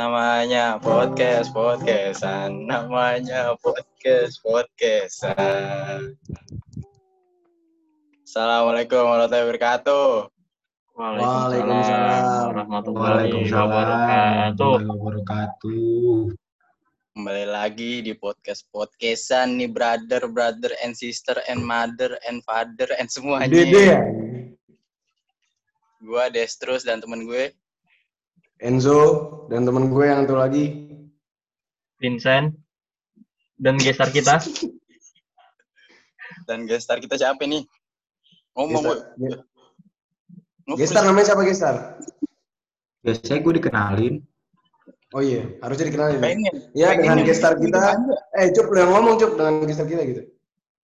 Namanya podcast podcastan. Namanya podcast podcastan. Assalamualaikum warahmatullahi wabarakatuh. Waalaikumsalam warahmatullahi Waalaikumsalam wabarakatuh. wabarakatuh. Kembali lagi di podcast podcastan nih brother, brother and sister and mother and father and semuanya. Dede? Gua Destrus dan temen gue. Enzo dan temen gue yang satu lagi. Vincent dan gestar kita Dan gestar kita siapa nih? Ngomong Gestar, gue. Gestar namanya siapa Gestar? biasanya gue dikenalin Oh iya, harusnya dikenalin. Pengen. Ya pengen dengan gestar kita. aja. Eh, Cup, lu yang ngomong Cup dengan gestar kita gitu.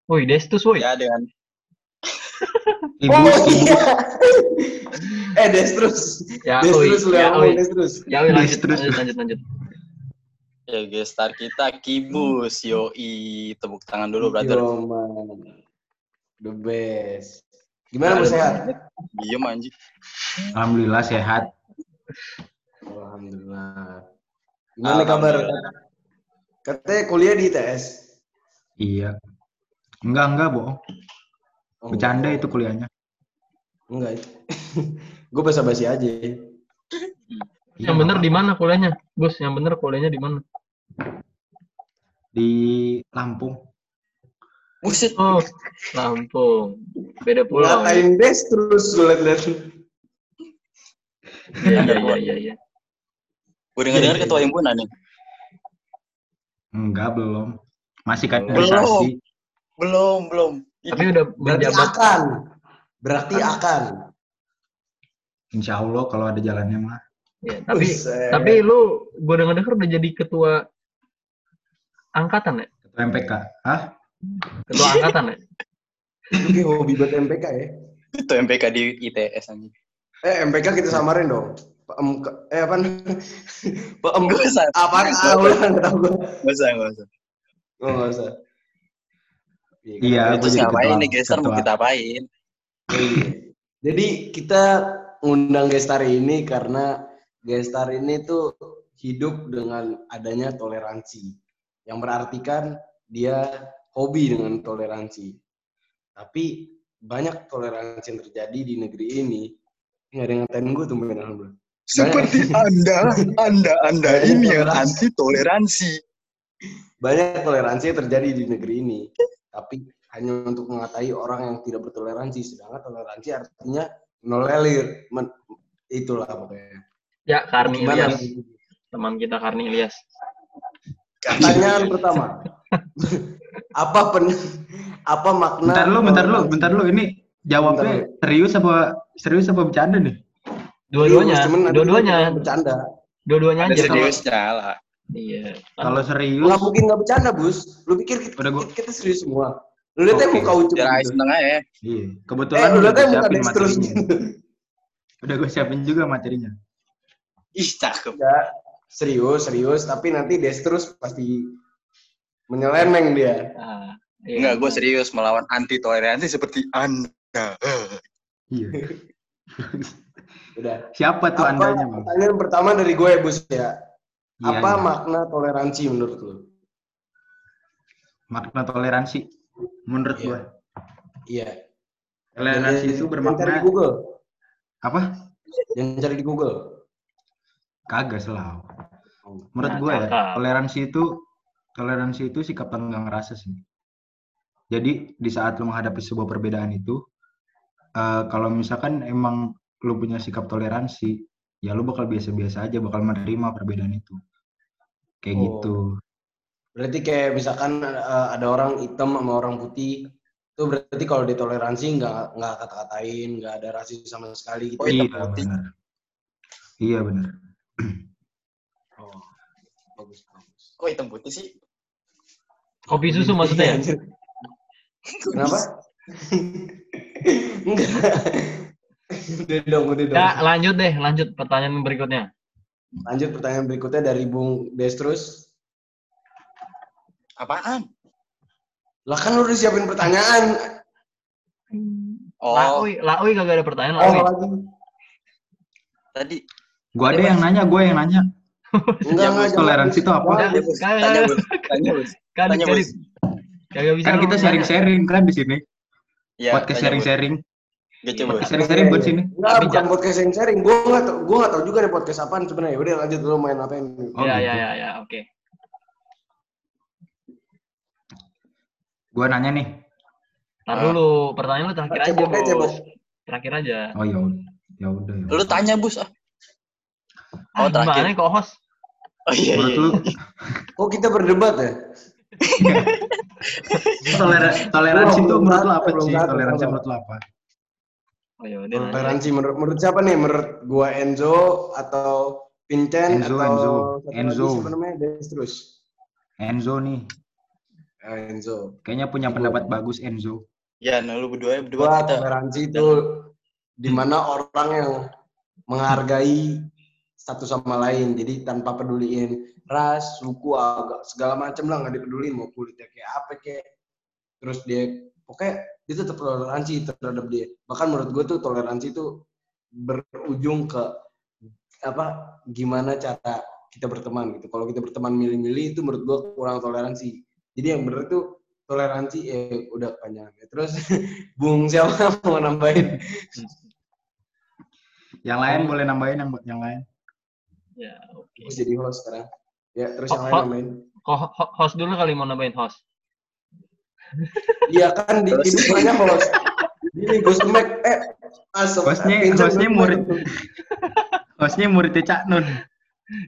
woi Destus woi Ya dengan ibu Oh ibu iya. eh, Destrus. ya Destrus ya yang ngomong Destrus. ya lanjut Destrus. lanjut lanjut lanjut ya gestar kita Kibus. Yoi, tepuk tangan dulu brother. Yo, man. The best. Gimana bos sehat? Diem anjing. alhamdulillah sehat Alhamdulillah. Gimana kabar? Katanya kuliah di ITS. iya enggak enggak bohong Oh, bercanda itu kuliahnya Enggak itu. gue basa basi aja. Iya, yang bener di mana kuliahnya? Bos, yang bener kuliahnya di mana? di Lampung Buset. Oh, Lampung. Beda pulau. ya? Ngatain des terus gue liat-liat. Iya, iya, iya, iya, iya. Gue dengar-dengar ketua himpunan nih. enggak belum masih Belum. kaderisasi Belum, belum. Tapi udah Berarti menjabat. akan. Berarti akan. Insya Allah kalau ada jalannya mah Ya, tapi Buset. tapi lu gue denger denger udah jadi ketua angkatan ya? ketua MPK Hah? Ketua angkatan ya? Lu kayak hobi buat MPK ya. Itu MPK di ITS anjing. Eh MPK kita samarin dong. Pem, eh apa? Pem, Gak usah. apaan? Ah, udah nggak tahu gue. Gak usah, gak usah. Oh, nggak usah. Iya, Terus jadi ngapain ketua- nih gestar mau ketua. kita apain? Iya. Jadi kita ngundang Gestar ini karena Gestar ini tuh hidup dengan adanya toleransi. Yang berartikan dia hobi dengan toleransi. Tapi banyak toleransi yang terjadi di negeri ini. Nggak ada yang ngatain gue tuh, alhamdulillah. Seperti Anda, Anda, Anda ini yang anti toleransi. Banyak toleransi yang terjadi di negeri ini. Tapi hanya untuk mengatai orang yang tidak bertoleransi. Sedangkan toleransi artinya nolelir. Men- itulah pokoknya. Ya, Karni Gimana? Ilyas. Teman kita Karni Ilyas. Pertanyaan pertama. apa pen apa makna bentar lu bentar lu bentar lu ini jawabnya Bentar, serius apa serius apa bercanda nih Dua-duanya, Serius, dua-duanya, bercanda. dua-duanya aja. Seriusnya lah. iya. Kalau serius Nggak mungkin nggak bercanda, Bus. Lu pikir kita, Udah gua- kita serius semua? Lu Oke. muka Ucup gitu. seneng aja. iya Eh, kebetulan lu udah lihat muka siapin Destrus. materinya udah gue siapin juga materinya Ih, cakep. Ya, serius, serius. Tapi nanti Destrus pasti menyeleneng dia. ah, iya. Enggak, gue serius melawan anti toleransi seperti Anda. iya Udah. siapa tuh Apa, andanya bang pertanyaan pertama dari gue, Bus ya. Iya, apa iya. makna toleransi menurut lu? makna toleransi menurut Iya. gue Iya. toleransi Yang- itu yang cari bermakna di Google. apa Yang cari di Google. kagak selalu menurut Nah, gue ya toleransi itu toleransi itu sikap tenggang rasa sih jadi di saat lo menghadapi sebuah perbedaan itu eh, kalau misalkan emang lo punya sikap toleransi ya lo bakal biasa-biasa aja bakal menerima perbedaan itu kayak Oh. gitu Berarti kayak misalkan eh, ada orang hitam sama orang putih, itu berarti kalau ditoleransi nggak nggak kata-katain, nggak ada rasis sama sekali gitu. Oh, iya putih. benar iya benar Oh, bagus bagus. Kok hitam putih sih? Kopi susu maksudnya ya? Kenapa? Enggak. udah dong, udah dong. Ya, lanjut deh, lanjut pertanyaan berikutnya. Lanjut pertanyaan berikutnya dari Bung Destrus. Apaan? Lah kan lu udah siapin pertanyaan. Oh, Laui, Laui kagak ada pertanyaan, Oh, Laui. lagi. tadi Gua ada yang nanya, gue yang nanya. Enggak, enggak. toleransi itu apa? Tanya, Tanya. Tanya, Tanya. Bos. Kagak bisa. Kan lu kita sharing-sharing kan di sini. Ya, Podcast tanya, sharing-sharing. Gitu. Podcast sharing-sharing buat sini. Enggak, Tapi bukan podcast yang sharing. Gue nggak tau, gue nggak tahu juga deh podcast apaan sebenarnya. Udah lanjut dulu main apa ini. Oh, Ya, gitu. ya, ya, ya, oke. Gua nanya nih. Ntar Ah. dulu, pertanyaan lu terakhir aja, aja, Bos. Bos. Terakhir aja. Oh ya udah. Ya udah. ya Lu tanya, Bos. Ah. Ah, Oh, terakhir. gimana kok host? Oh iya, Menurut iya. lu Kok kita berdebat ya? toleran- toleransi itu menurut lu apa sih? Toleransi menurut lu apa? Oh iya. Toleransi menurut menurut siapa nih? Menurut gua Enzo atau Vincent Enzo, atau Enzo. Enzo. siapa namanya? Destrus. Enzo nih. Enzo. Kayaknya punya pendapat bagus Enzo. Ya, nah lu berdua ya berdua kita. toleransi itu di mana orang yang menghargai satu sama lain. Jadi tanpa peduliin ras, suku, agak segala macam lah nggak dipedulin mau kulitnya kayak apa kayak. Terus dia pokoknya dia tetap toleransi terhadap dia. Bahkan menurut gue tuh toleransi itu berujung ke apa gimana cara kita berteman gitu. Kalau kita berteman milih-milih itu menurut gue kurang toleransi. Jadi yang bener tuh toleransi eh udah panjang. Terus Bung siapa mau nambahin? Yang lain boleh nambahin yang yang lain. Ya, oke. Terus jadi host sekarang. Ya, terus yang Oh, lain oh. nambahin. Ho- host dulu kali mau nambahin host. Iya kan di bukannya host. Ini Gus Mek eh. Hostnya- Vincent hostnya Gus murid. Hostnya muridnya Cak Nun.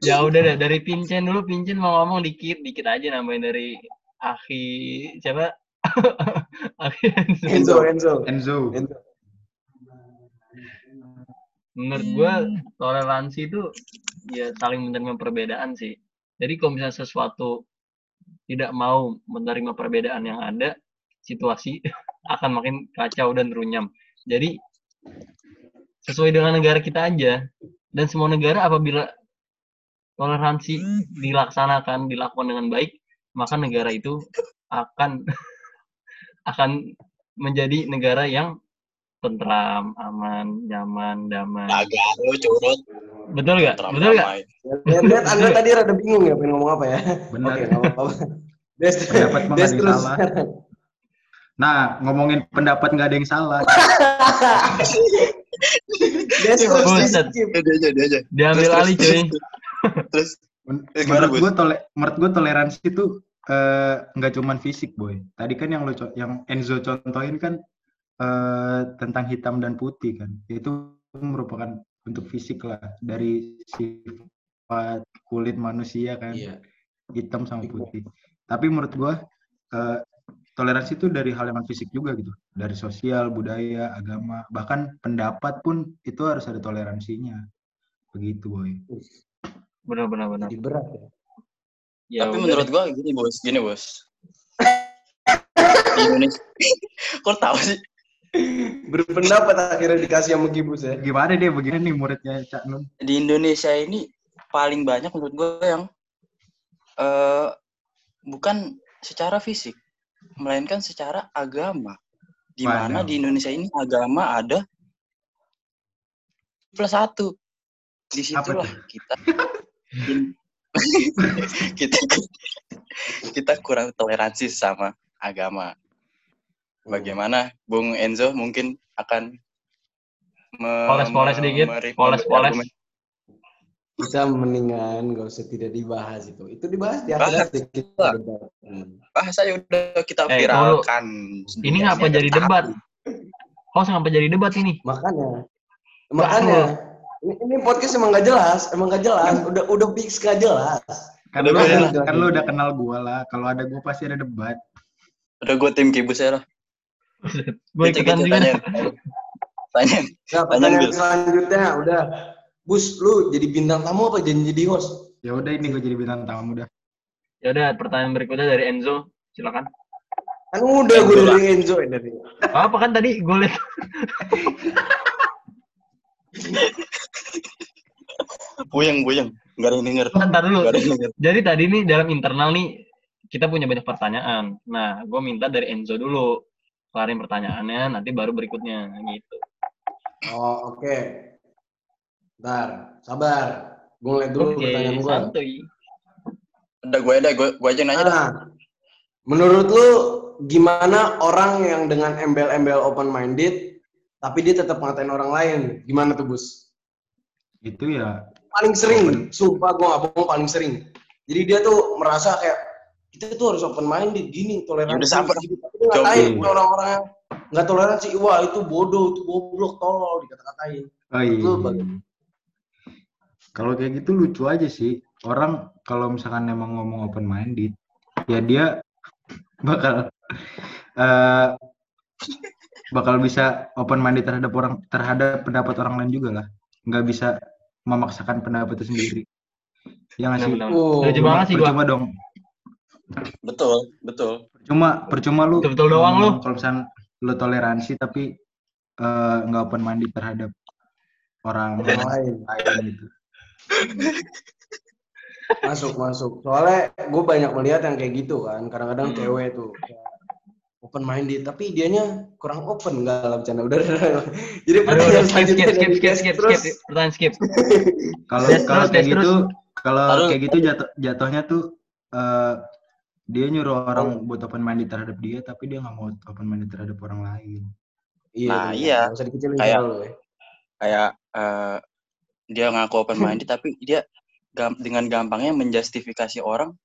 Ya udah deh, dari Pincen dulu, Pincen mau ngomong dikit, dikit aja nambahin dari Aki siapa? Aki Enzo, Enzo. Enzo. Enzo. Menurut gua toleransi itu ya saling menerima perbedaan sih. Jadi kalau misalnya sesuatu tidak mau menerima perbedaan yang ada, situasi akan makin kacau dan runyam. Jadi sesuai dengan negara kita aja dan semua negara apabila toleransi dilaksanakan dilakukan dengan baik maka negara itu akan akan menjadi negara yang tentram, aman, nyaman, damai. Agak lu curut. Betul nggak? Trump Betul nggak? damai. Lihat-lihat Anda tadi rada bingung ya pengen ngomong apa ya. Benar. Oke, apa-apa. Des, Pendapat Des nggak ada yang terus. salah. Nah, ngomongin pendapat nggak ada yang salah. Des terus. Dia aja. Diambil Terus, alih terus, cuy. Terus, menurut gue tole menurut gue toleransi itu eh, nggak cuman fisik boy. Tadi kan yang lo co- yang Enzo contohin kan eh, tentang hitam dan putih kan. Itu merupakan bentuk fisik lah dari sifat kulit manusia kan. Iya. hitam sama putih. Tapi menurut gue eh, toleransi itu dari hal yang fisik juga gitu. Dari sosial budaya agama. Bahkan pendapat pun itu harus ada toleransinya. Begitu boy. Benar benar benar. Jadi berat ya. Ya, tapi udah menurut deh. gua gini bos, gini bos. Di Indonesia, kok tahu sih? Berpendapat akhirnya dikasih sama Kibus ya. gimana dia begini nih muridnya Cak Nun Di Indonesia ini paling banyak menurut gua yang eh bukan secara fisik, melainkan secara agama. Di mana di Indonesia ini agama ada plus satu. Di situlah kita kita kita kurang toleransi sama agama. Bagaimana Bung Enzo mungkin akan Poles-poles me- dikit, meri- poles-poles. Kita mendingan nggak usah tidak dibahas itu. Itu dibahas di Bahas. kita debat. Hmm. Bahasa ya udah kita Eh, viralkan. Ini ngapa jadi debat? Host ngapa jadi debat ini? Makanya, makanya ini, ini podcast emang nggak jelas, emang nggak jelas. Udah udah fix nggak jelas. kan Udah lu udah, lah. kan lu udah kenal gua lah kalau ada gua pasti ada debat Udah gue tim kibus ya lah. Gue Gitu, ikutan gitu, juga. tanya. Tanya. Nah, pertanyaan selanjutnya udah. Bus, lu jadi bintang tamu apa jadi jadi host? ya udah ini gua jadi bintang tamu dah Ya udah, pertanyaan berikutnya dari Enzo. Silakan. Kan udah gue dari Enzo dari. Apa kan tadi gue lihat Buyang, buyang. Gak ada yang denger. Ntar dulu. Gak ada yang denger. Jadi tadi nih dalam internal nih kita punya banyak pertanyaan. Nah, gue minta dari Enzo dulu kelarin pertanyaannya, nanti baru berikutnya gitu. Oh oke. Ntar, sabar. Gue ngeliat dulu Oke, pertanyaan gue. santuy. Udah gue ada, gue, gue aja nanya dah. Nah, menurut lu gimana orang yang dengan embel-embel open minded tapi dia tetap ngatain orang lain? Gimana tuh, Gus? Itu ya Paling sering, sumpah gue gak bohong paling sering. Jadi dia tuh merasa kayak kita tuh harus open minded gini, toleransi. Gitu. Tapi dia ngatain orang-orang yang nggak toleransi, wah itu bodoh, itu goblok, tolol, dikata-katain. Oh iya. Kalau kayak gitu lucu aja sih. Orang kalau misalkan emang ngomong open minded, ya dia bakal eh bakal bisa open minded terhadap orang terhadap pendapat orang lain juga lah. Nggak bisa memaksakan pendapatnya sendiri. Ya nggak sih? Oh, banget sih gua. Percuma dong. Betul, betul. Percuma percuma lu. Betul-betul doang lu. Kalau misalkan lu toleransi tapi eh, nggak open minded terhadap orang Orang lain. lain gitu. Masuk, masuk. Soalnya gue banyak melihat yang kayak gitu kan. Kadang-kadang Hmm. cewek tuh kayak open minded, tapi dianya kurang open nggak lah bercanda. Udah, udah, udah. Jadi pertanyaan skip, skip, skip, skip, terus. skip, pertanyaan skip. Kalau kalau kayak gitu, kalau kayak gitu jatuh jatuhnya tuh eh, dia nyuruh orang buat open minded terhadap dia, tapi dia nggak mau open minded terhadap orang lain. Iya, Nah, iya. Usah dikecilin Kayak- ya. Kayak eh, dia ngaku open minded tapi dia gam- dengan gampangnya menjustifikasi orang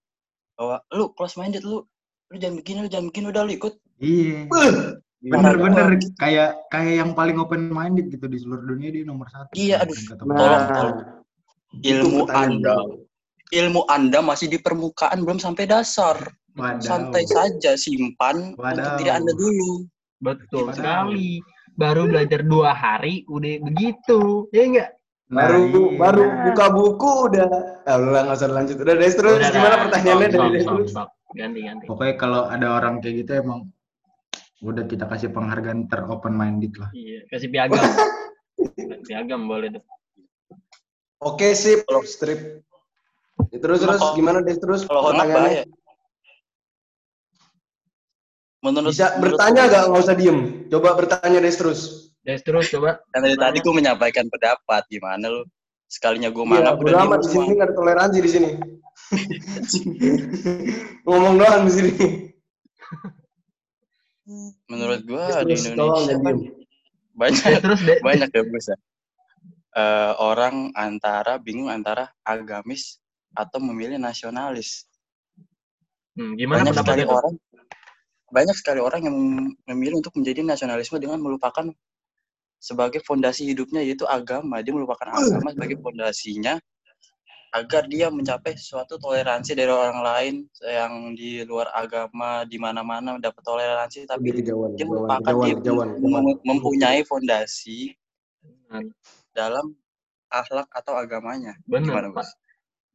bahwa lu close minded lu lu jangan begini lu jangan begini udah lu ikut Iya. Beuh, Bener-bener kayak kayak yang paling open minded gitu di seluruh dunia dia nomor satu. Iya, aduh. Nah, Tolong, tolong. ilmu anda ilmu anda masih di permukaan belum sampai dasar Wadaw. santai saja simpan untuk Wadaw. diri anda dulu Betul Gimana? sekali. Baru belajar dua hari udah begitu. Ya enggak? Nah, baru iya. baru buka buku udah ah udah nggak usah lanjut udah Des terus gimana pertanyaannya dari terus. Ganti, ganti. Pokoknya kalau ada orang kayak gitu emang udah kita kasih penghargaan ter open minded lah. Iya, kasih piagam. piagam boleh tuh. oke sip. Strip. Ya, terus terus. Kalau- gimana Des terus kalau pertanyaannya? bahaya. Menurut bisa menurut bertanya gak nggak? Usah diem. Coba bertanya Des terus. Des terus coba. kan dari tadi gue menyampaikan pendapat. Gimana lu sekalinya gue mangap bodo udah amat di semua sini nggak ada toleransi di sini. Ngomong doang di sini. menurut gue di Indonesia kan banyak Des terus banyak ya bos ya Eh, orang antara bingung antara agamis atau memilih nasionalis Hmm, gimana banyak sekali pendapatnya tuh? orang banyak sekali orang yang memilih untuk menjadi nasionalisme dengan melupakan sebagai fondasi hidupnya yaitu agama dia melupakan agama sebagai fondasinya agar dia mencapai suatu toleransi dari orang lain yang di luar agama di mana-mana dapat toleransi tapi kejauhan, dia melupakan dia mem- mempunyai fondasi Hmm, dalam akhlak atau agamanya gimana Pak.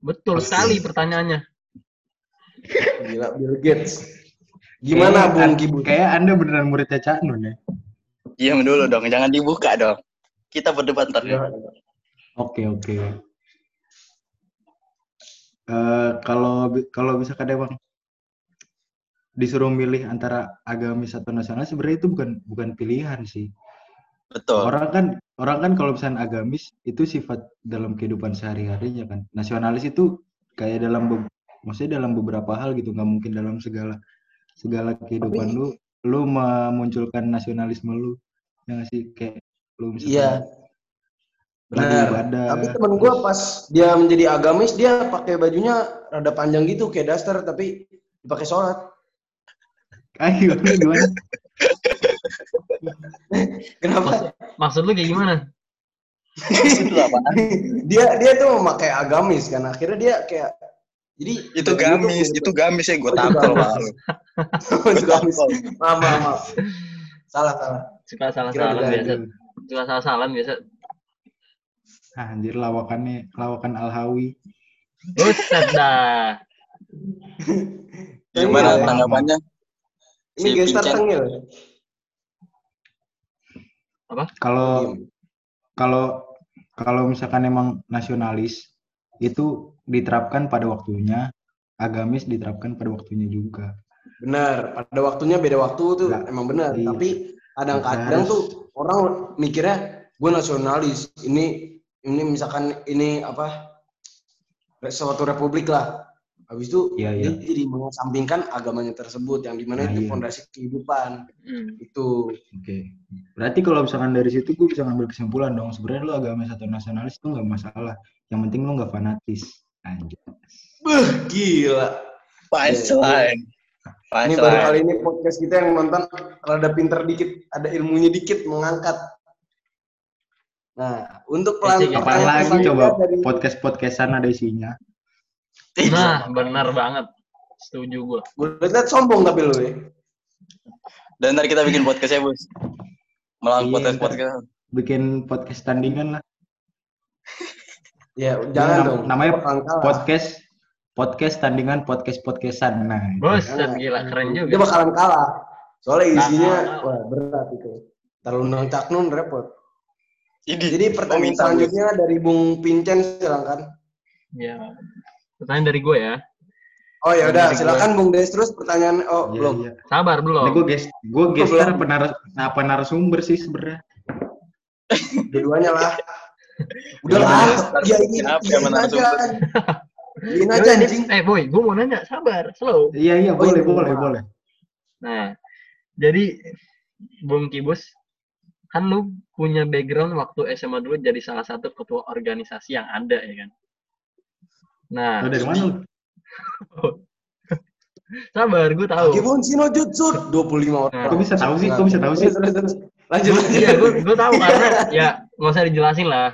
Betul sekali pertanyaannya. Gila Bill Gates. Gimana Bung Kibut? Kayak anda beneran muridnya Cak Nun ya? Diam dulu dong jangan dibuka dong kita berdebat ntar ya. Oke oke. Eh, kalau kalau bisa kadang bang disuruh milih antara agamis atau nasionalis sebenarnya itu bukan bukan pilihan sih. betul Orang kan orang kan kalau misalnya agamis itu sifat dalam kehidupan sehari-harinya kan. Nasionalis itu kayak dalam be- maksudnya dalam beberapa hal gitu nggak mungkin dalam segala segala kehidupan Tapi- lu lu memunculkan nasionalisme lu ya nggak sih kayak lu misalkan Iya. lagi Benar. ibadah, Tapi temen gue pas dia menjadi agamis dia pakai bajunya rada panjang gitu kayak daster tapi dipakai sholat. ayo gimana Kenapa? Maksud lu kayak gimana? dia dia tuh memakai agamis kan akhirnya dia kayak jadi itu gamis itu gamis ya gue Oh. Maaf, maaf, maaf. Salah, salah. Suka salah Kira salam biasa. Aduh. Suka salah salam biasa. Ah, anjir lawakannya lawakan Al-Hawi Buset dah. gimana Iya. tanggapannya Ini Si gestar tengil. kalau kalau kalau misalkan emang nasionalis itu diterapkan pada waktunya agamis diterapkan pada waktunya juga Benar, pada waktunya beda waktu tuh Nggak, emang benar. iya. Tapi kadang-kadang tuh orang mikirnya gue nasionalis. Ini ini misalkan ini apa suatu republik lah. Habis itu Iya, dia iya. jadi mengesampingkan agamanya tersebut yang di mana Nah, itu iya. fondasi kehidupan. Hmm. Itu Oke. Berarti kalau misalkan dari situ gue bisa ngambil kesimpulan dong. Sebenarnya lu agama satu nasionalis itu nggak masalah. Yang penting lu nggak fanatis. Anjir. Beuh, gila. Punchline. Ini baru kali ini podcast kita yang nonton rada pinter dikit, ada ilmunya dikit mengangkat. Nah, untuk pelan Cek, cek, Kapan lagi coba dari podcast-podcastan ada isinya? Nah, benar banget. Setuju gua. gue lihat sombong tapi lu ya. Dan ntar kita bikin podcast ya, Bos. Melawan Iya, podcast ntar. podcast. Bikin podcast tandingan lah. Ya, jangan Nam- dong. namanya. Podcast podcast tandingan podcast podcastan. Nah. Buset, Jangan. gila keren Dia juga. bakalan kalah. Soalnya isinya Nah. wah berat itu. Terlalu Cak Nun repot. Ini Jadi pertanyaan Bos. selanjutnya dari Bung Pincen silakan. Ya. Pertanyaan dari gue ya. Oh ya udah, silakan Bung Des terus pertanyaan oh Iya, belum. iya. Sabar Ini belum. gue guys, gue Oh, belum. apa, naras, apa narasumber sih sebenarnya. Dua-duanya lah. Udah lah, Des. ya ini Kenapa ini yang mana aja. anjing. Eh boy, gue mau nanya, sabar, slow. Iya iya Oh, boleh iya, boleh maaf. boleh. Nah, jadi Bung Kibus, kan lu punya background waktu SMA dulu jadi salah satu ketua organisasi yang ada ya kan? Nah, Lo dari mana? sabar, gue tahu. Kibun Sino Jutsu 25 orang. Nah. Kok bisa tahu sih? Kok bisa tahu sih? Terus, terus, terus. Lanjut lanjut. Iya, gue gue tahu karena ya nggak usah dijelasin lah.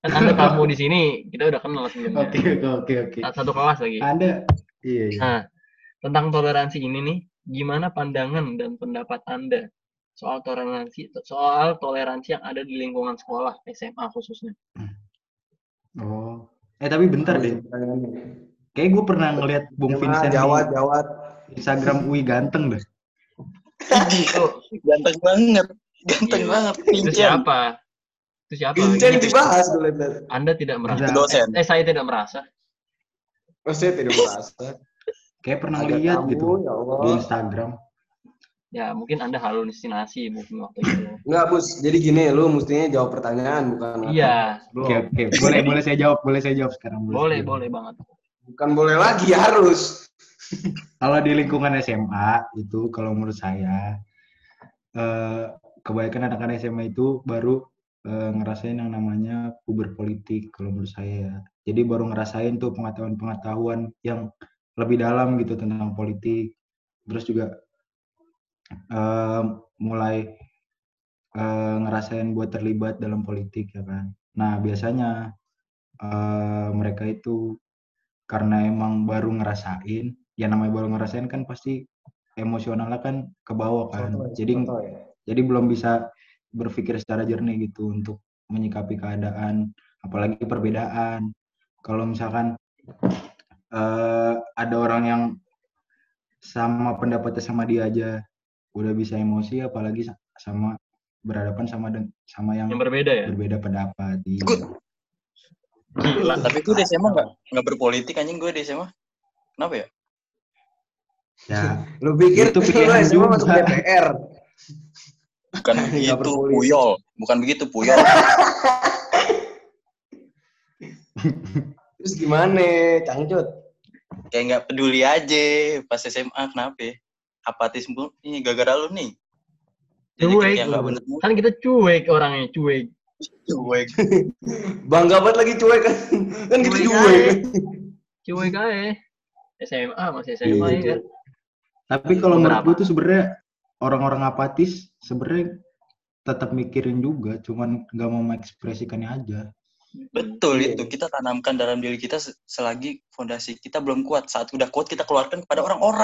Kan anda kamu di sini, kita udah kenal sebelumnya. Oke oke oke. Satu kelas lagi. Anda iya iya. Nah, tentang toleransi ini nih, gimana pandangan dan pendapat Anda soal toleransi soal toleransi yang ada di lingkungan sekolah SMA khususnya? Oh. Eh tapi bentar deh. Kayak gue pernah ngeliat Bung Gimana? Vincent Jawab di jawab. Instagram Ui ganteng deh. Itu, Ganteng banget. Ganteng Iya. banget. itu Pincen. siapa? Itu siapa? Vincent dibahas gue lihat. Anda tidak merasa. Dosen. Eh, saya tidak merasa. Oh, saya tidak merasa. Kayak pernah Ada lihat tamu, gitu ya Allah. di Instagram. Ya, mungkin Anda halusinasi mungkin waktu itu. Enggak, Bus. Jadi gini, lu mestinya jawab pertanyaan bukan Iya. Oke oke. Boleh boleh saya jawab. Boleh saya jawab sekarang. boleh, jawab. boleh banget. Bukan boleh lagi, harus. Kalau di lingkungan SMA itu kalau menurut saya eh, kebanyakan anak-anak SMA itu baru eh, ngerasain yang namanya puber politik kalau menurut saya. ya. Jadi baru ngerasain tuh pengetahuan-pengetahuan yang lebih dalam gitu tentang politik. Terus juga eh, mulai eh, ngerasain buat terlibat dalam politik ya kan. Nah biasanya eh, mereka itu karena emang baru ngerasain, ya namanya baru ngerasain kan pasti emosionalnya kan ke bawah kan. Jadi jadi belum bisa berpikir secara jernih gitu untuk menyikapi keadaan, apalagi perbedaan. Kalau misalkan eh, ada orang yang sama pendapatnya sama dia aja udah bisa emosi, apalagi sa- sama berhadapan sama sama yang Yang berbeda ya? berbeda pendapat. Iya. Gila. Tapi gue di SMA nggak nggak berpolitik anjing gue di SMA. Kenapa ya? Ya, Lu pikir Itu lu pikiran SMA masuk. DPR? Bukan begitu. Puyol. Bukan begitu, Puyol. Terus gimana, Cangcut? Kayak nggak peduli aja pas SMA kenapa ya? Apatis mulu. Ini gara-gara lu nih. Jadi Cuek kayak nggak lu. bener Kan kita cuek orangnya, cuek. cuek. Bangga banget lagi cuek kan. Kan kita Cuek cuek. aja. Cuek aja. SMA masih SMA Iya, ya kan? Tapi kalau menurut gue tuh sebenarnya orang-orang apatis sebenarnya tetap mikirin juga, cuman nggak mau mengekspresikannya aja. Betul Iya. itu. Kita tanamkan dalam diri kita se- selagi fondasi kita belum kuat. Saat udah kuat kita keluarkan kepada orang-orang.